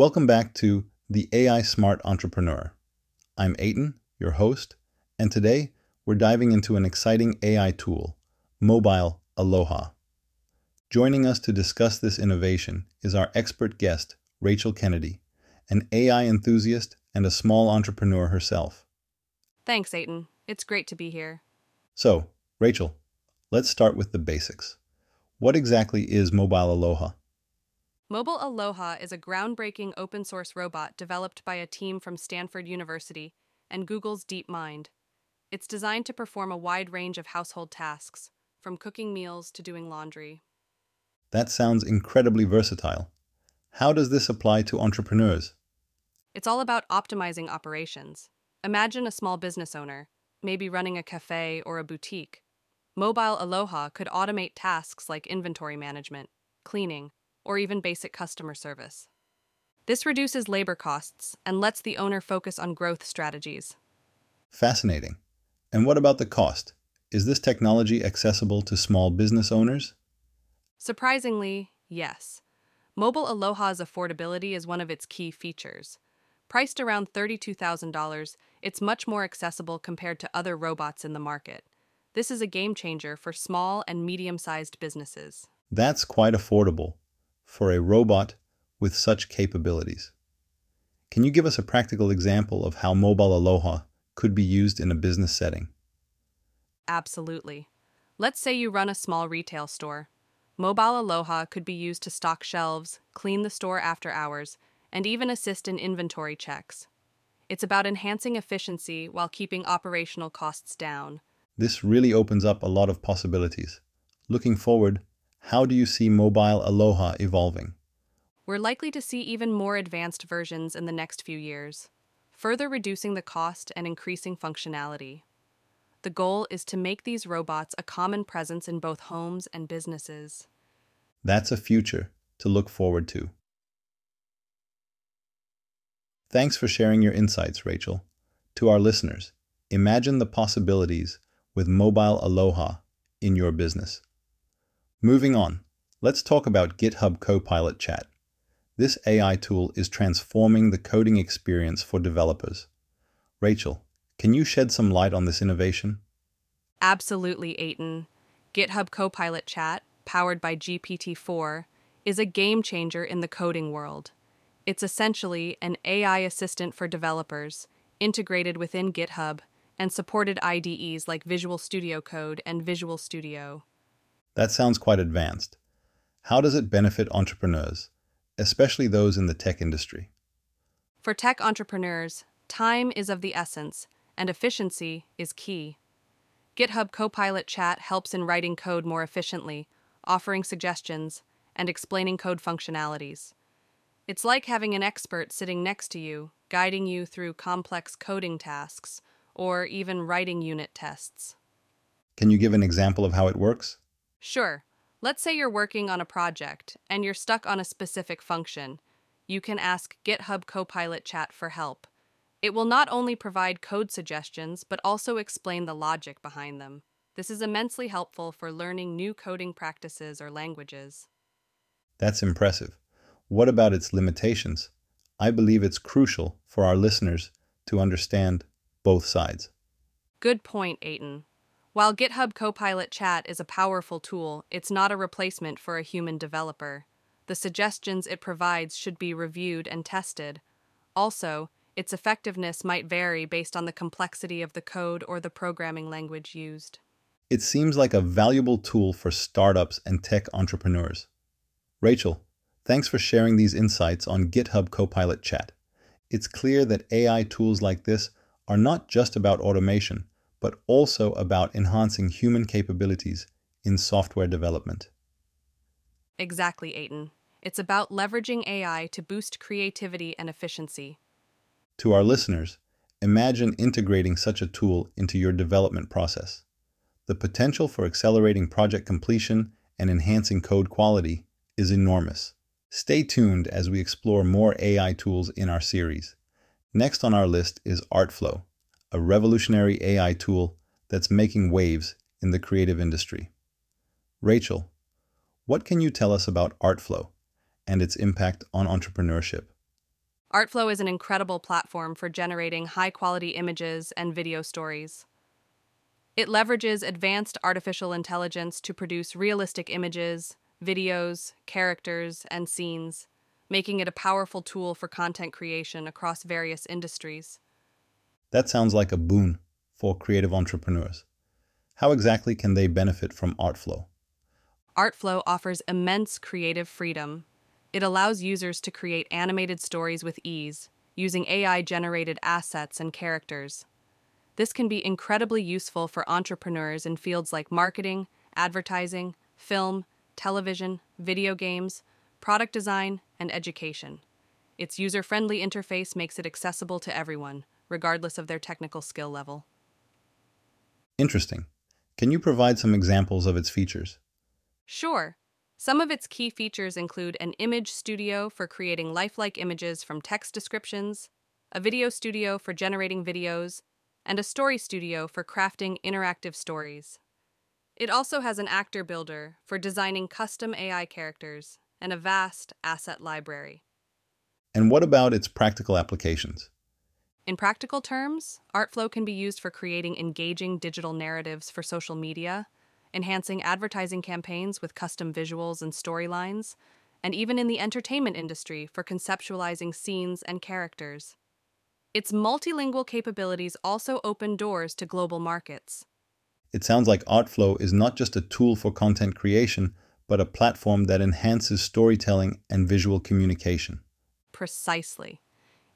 Welcome back to The AI Smart Entrepreneur. I'm Aiton, your host, and today we're diving into an exciting AI tool, Mobile Aloha. Joining us to discuss this innovation is our expert guest, Rachel Kennedy, an AI enthusiast and a small entrepreneur herself. Thanks, Aiton. It's great to be here. So, Rachel, let's start with the basics. What exactly is Mobile Aloha? Mobile Aloha is a groundbreaking open source robot developed by a team from Stanford University and Google's DeepMind. It's designed to perform a wide range of household tasks, from cooking meals to doing laundry. That sounds incredibly versatile. How does this apply to entrepreneurs? It's all about optimizing operations. Imagine a small business owner, maybe running a cafe or a boutique. Mobile Aloha could automate tasks like inventory management, cleaning, or even basic customer service. This reduces labor costs and lets the owner focus on growth strategies. Fascinating. And what about the cost? Is this technology accessible to small business owners? Surprisingly, yes. Mobile Aloha's affordability is one of its key features. Priced around $32,000, it's much more accessible compared to other robots in the market. This is a game changer for small and medium sized businesses. That's quite affordable for a robot with such capabilities. Can you give us a practical example of how Mobile Aloha could be used in a business setting? Absolutely. Let's say you run a small retail store. Mobile Aloha could be used to stock shelves, clean the store after hours, and even assist in inventory checks. It's about enhancing efficiency while keeping operational costs down. This really opens up a lot of possibilities. Looking forward, how do you see Mobile Aloha evolving? We're likely to see even more advanced versions in the next few years, further reducing the cost and increasing functionality. The goal is to make these robots a common presence in both homes and businesses. That's a future to look forward to. Thanks for sharing your insights, Rachel. To our listeners, imagine the possibilities with Mobile Aloha in your business. Moving on, let's talk about GitHub Copilot Chat. This AI tool is transforming the coding experience for developers. Rachel, can you shed some light on this innovation? Absolutely, Aiton. GitHub Copilot Chat, powered by GPT 4, is a game changer in the coding world. It's essentially an AI assistant for developers, integrated within GitHub, and supported IDEs like Visual Studio Code and Visual Studio. That sounds quite advanced. How does it benefit entrepreneurs, especially those in the tech industry? For tech entrepreneurs, time is of the essence, and efficiency is key. GitHub Copilot Chat helps in writing code more efficiently, offering suggestions, and explaining code functionalities. It's like having an expert sitting next to you, guiding you through complex coding tasks or even writing unit tests. Can you give an example of how it works? Sure. Let's say you're working on a project and you're stuck on a specific function. You can ask GitHub Copilot Chat for help. It will not only provide code suggestions, but also explain the logic behind them. This is immensely helpful for learning new coding practices or languages. That's impressive. What about its limitations? I believe it's crucial for our listeners to understand both sides. Good point, Aiton. While GitHub Copilot Chat is a powerful tool, it's not a replacement for a human developer. The suggestions it provides should be reviewed and tested. Also, its effectiveness might vary based on the complexity of the code or the programming language used. It seems like a valuable tool for startups and tech entrepreneurs. Rachel, Thanks for sharing these insights on GitHub Copilot Chat. It's clear that AI tools like this are not just about automation, but also about enhancing human capabilities in software development. Exactly, Aiton. It's about leveraging AI to boost creativity and efficiency. To our listeners, imagine integrating such a tool into your development process. The potential for accelerating project completion and enhancing code quality is enormous. Stay tuned as we explore more AI tools in our series. Next on our list is Artflow, a revolutionary AI tool that's making waves in the creative industry. Rachel, what can you tell us about Artflow and its impact on entrepreneurship? Artflow is an incredible platform for generating high quality images and video stories. It leverages advanced artificial intelligence to produce realistic images, videos, characters, and scenes, making it a powerful tool for content creation across various industries. That sounds like a boon for creative entrepreneurs. How exactly can they benefit from Artflow? Artflow offers immense creative freedom. It allows users to create animated stories with ease, using AI generated assets and characters. This can be incredibly useful for entrepreneurs in fields like marketing, advertising, film, television, video games, product design, and education. Its user friendly interface makes it accessible to everyone, regardless of their technical skill level. Interesting. Can you provide some examples of its features? Sure. Some of its key features include an image studio for creating lifelike images from text descriptions, a video studio for generating videos, and a story studio for crafting interactive stories. It also has an actor builder for designing custom AI characters and a vast asset library. And what about its practical applications? In practical terms, Artflow can be used for creating engaging digital narratives for social media, enhancing advertising campaigns with custom visuals and storylines, and even in the entertainment industry for conceptualizing scenes and characters. Its multilingual capabilities also open doors to global markets. It sounds like Artflow is not just a tool for content creation, but a platform that enhances storytelling and visual communication. Precisely.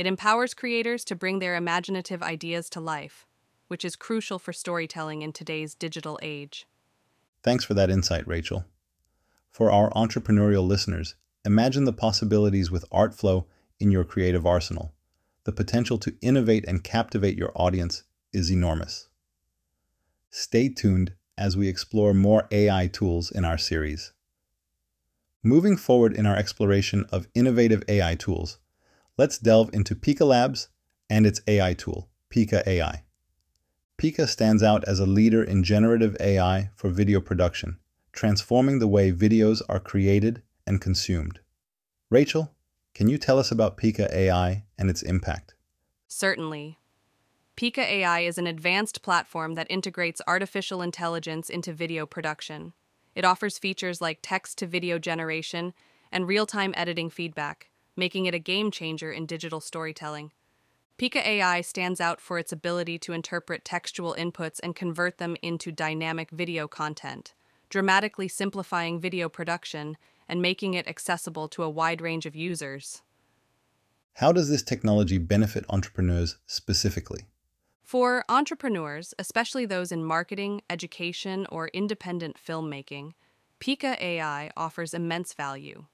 It empowers creators to bring their imaginative ideas to life, which is crucial for storytelling in today's digital age. Thanks for that insight, Rachel. For our entrepreneurial listeners, imagine the possibilities with Artflow in your creative arsenal. The potential to innovate and captivate your audience is enormous. Stay tuned as we explore more AI tools in our series. Moving forward in our exploration of innovative AI tools, let's delve into Pika Labs and its AI tool, Pika AI. Pika stands out as a leader in generative AI for video production, transforming the way videos are created and consumed. Rachel, can you tell us about Pika AI and its impact? Certainly. Pika AI is an advanced platform that integrates artificial intelligence into video production. It offers features like text to video generation and real time editing feedback, making it a game changer in digital storytelling. Pika AI stands out for its ability to interpret textual inputs and convert them into dynamic video content, dramatically simplifying video production and making it accessible to a wide range of users. How does this technology benefit entrepreneurs specifically? For entrepreneurs, especially those in marketing, education, or independent filmmaking, Pika AI offers immense value.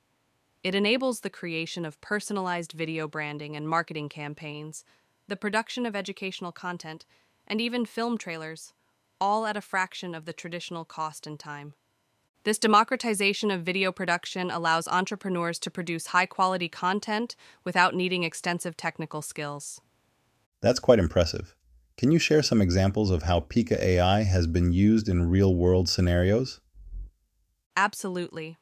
It enables the creation of personalized video branding and marketing campaigns, the production of educational content, and even film trailers, all at a fraction of the traditional cost and time. This democratization of video production allows entrepreneurs to produce high quality content without needing extensive technical skills. That's quite impressive. Can you share some examples of how Pika AI has been used in real world scenarios? Absolutely.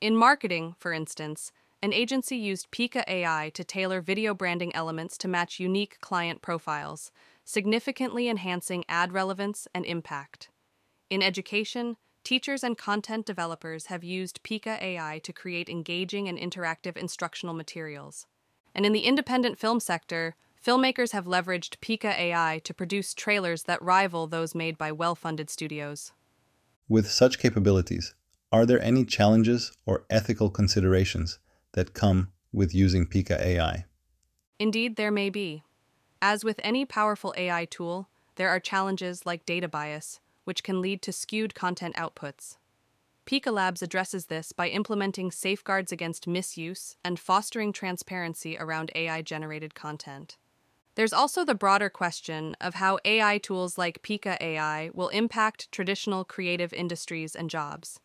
In marketing, for instance, an agency used Pika AI to tailor video branding elements to match unique client profiles, significantly enhancing ad relevance and impact. In education, teachers and content developers have used Pika AI to create engaging and interactive instructional materials. And in the independent film sector, filmmakers have leveraged Pika AI to produce trailers that rival those made by well funded studios. With such capabilities, are there any challenges or ethical considerations that come with using Pika AI? Indeed, there may be. As with any powerful AI tool, there are challenges like data bias, which can lead to skewed content outputs. Pika Labs addresses this by implementing safeguards against misuse and fostering transparency around AI generated content. There's also the broader question of how AI tools like Pika AI will impact traditional creative industries and jobs.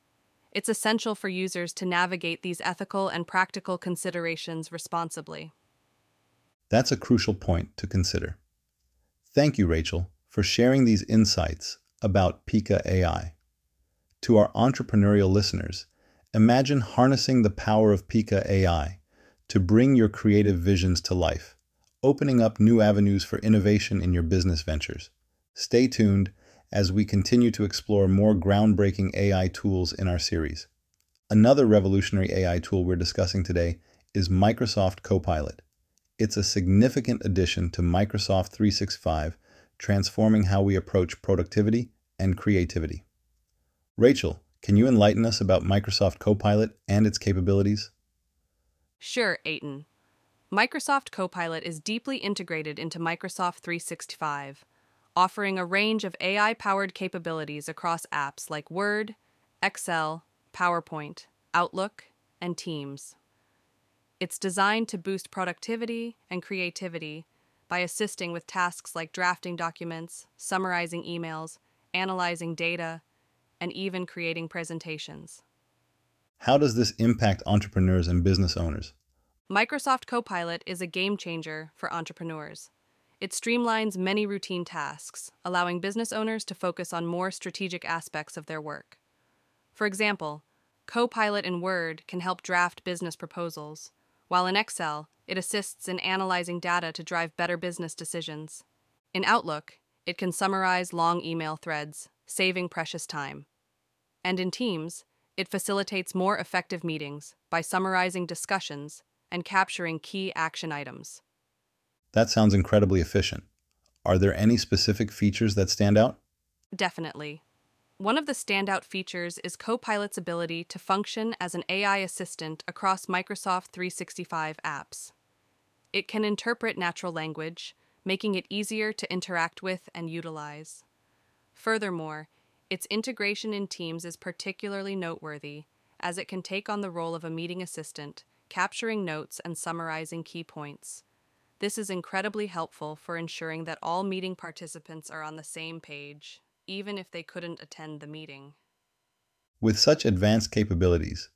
It's essential for users to navigate these ethical and practical considerations responsibly. That's a crucial point to consider. Thank you, Rachel, for sharing these insights about Pika AI. To our entrepreneurial listeners, imagine harnessing the power of Pika AI to bring your creative visions to life, opening up new avenues for innovation in your business ventures. Stay tuned as we continue to explore more groundbreaking AI tools in our series. Another revolutionary AI tool we're discussing today is Microsoft Copilot. It's a significant addition to Microsoft 365, transforming how we approach productivity and creativity. Rachel, can you enlighten us about Microsoft Copilot and its capabilities? Sure, Aiton. Microsoft Copilot is deeply integrated into Microsoft 365, offering a range of AI powered capabilities across apps like Word, Excel, PowerPoint, Outlook, and Teams. It's designed to boost productivity and creativity by assisting with tasks like drafting documents, summarizing emails, analyzing data, and even creating presentations. How does this impact entrepreneurs and business owners? Microsoft Copilot is a game changer for entrepreneurs. It streamlines many routine tasks, allowing business owners to focus on more strategic aspects of their work. For example, Copilot in Word can help draft business proposals, while in Excel, it assists in analyzing data to drive better business decisions. In Outlook, it can summarize long email threads, saving precious time. And in Teams, it facilitates more effective meetings by summarizing discussions and capturing key action items. That sounds incredibly efficient. Are there any specific features that stand out? Definitely. One of the standout features is Copilot's ability to function as an AI assistant across Microsoft 365 apps. It can interpret natural language, making it easier to interact with and utilize. Furthermore, its integration in Teams is particularly noteworthy, as it can take on the role of a meeting assistant, capturing notes and summarizing key points. This is incredibly helpful for ensuring that all meeting participants are on the same page even if they couldn't attend the meeting. With such advanced capabilities,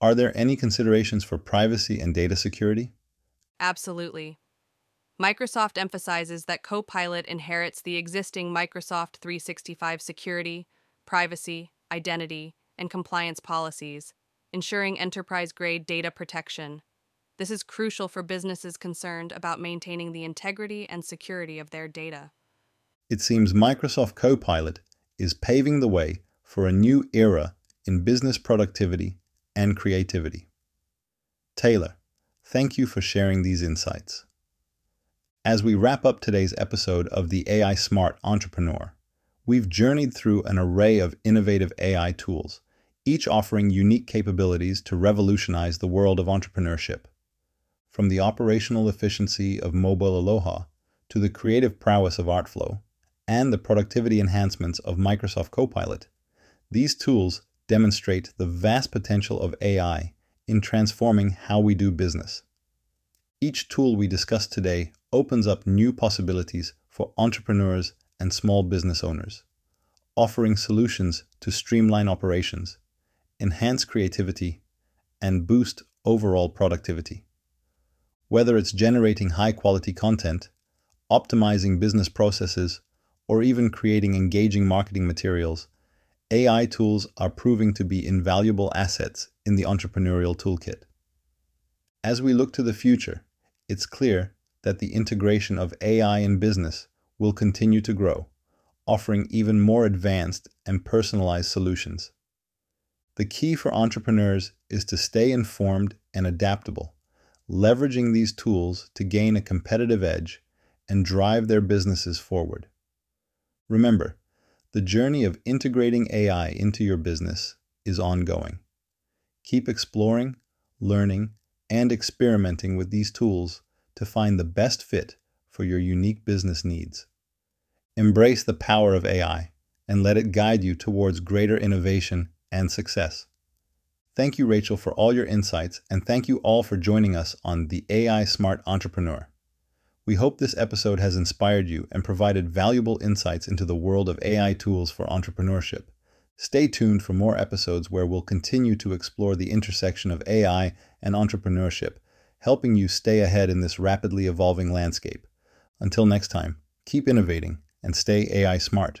are there any considerations for privacy and data security? Absolutely. Microsoft emphasizes that Copilot inherits the existing Microsoft 365 security, privacy, identity, and compliance policies, ensuring enterprise grade data protection. This is crucial for businesses concerned about maintaining the integrity and security of their data it seems Microsoft Copilot is paving the way for a new era in business productivity and creativity. Taylor, thank you for sharing these insights. As we wrap up today's episode of the AI Smart Entrepreneur, we've journeyed through an array of innovative AI tools, each offering unique capabilities to revolutionize the world of entrepreneurship. From the operational efficiency of Mobile Aloha to the creative prowess of Artflow, and the productivity enhancements of Microsoft Copilot, these tools demonstrate the vast potential of AI in transforming how we do business. Each tool we discuss today opens up new possibilities for entrepreneurs and small business owners, offering solutions to streamline operations, enhance creativity, and boost overall productivity. Whether it's generating high quality content, optimizing business processes, or even creating engaging marketing materials, AI tools are proving to be invaluable assets in the entrepreneurial toolkit. As we look to the future, it's clear that the integration of AI in business will continue to grow, offering even more advanced and personalized solutions. The key for entrepreneurs is to stay informed and adaptable, leveraging these tools to gain a competitive edge and drive their businesses forward. Remember, the journey of integrating AI into your business is ongoing. Keep exploring, learning, and experimenting with these tools to find the best fit for your unique business needs. Embrace the power of AI and let it guide you towards greater innovation and success. Thank you, Rachel, for all your insights, and thank you all for joining us on the AI Smart Entrepreneur. We hope this episode has inspired you and provided valuable insights into the world of AI tools for entrepreneurship. Stay tuned for more episodes where we'll continue to explore the intersection of AI and entrepreneurship, helping you stay ahead in this rapidly evolving landscape. Until next time, keep innovating and stay AI smart.